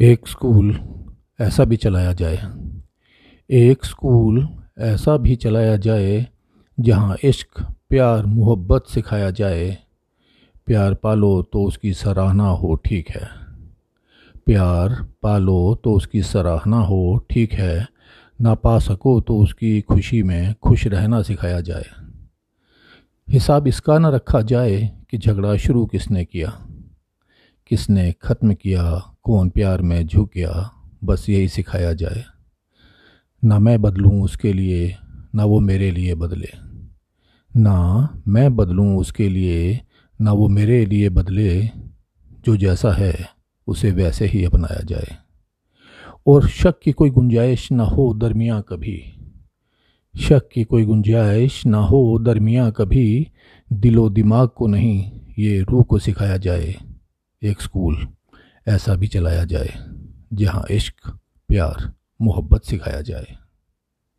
एक स्कूल ऐसा भी चलाया जाए। एक स्कूल ऐसा भी चलाया जाए जहाँ इश्क, प्यार, मोहब्बत सिखाया जाए। प्यार पालो तो उसकी सराहना हो, ठीक है। प्यार पालो तो उसकी सराहना हो, ठीक है। ना पा सको तो उसकी खुशी में खुश रहना सिखाया जाए। हिसाब इसका ना रखा जाए कि झगड़ा शुरू किसने किया। किसने ख़त्म किया, कौन प्यार में झुक गया, बस यही सिखाया जाए। ना मैं बदलूँ उसके लिए, ना वो मेरे लिए बदले। ना मैं बदलूँ उसके लिए, ना वो मेरे लिए बदले। जो जैसा है, उसे वैसे ही अपनाया जाए। और शक की कोई गुंजाइश ना हो दरमिया कभी। शक की कोई गुंजाइश ना हो दरमिया कभी। दिलो दिमाग को नहीं, ये रूह को सिखाया जाए। एक स्कूल ऐसा भी चलाया जाए जहाँ इश्क प्यार मोहब्बत सिखाया जाए।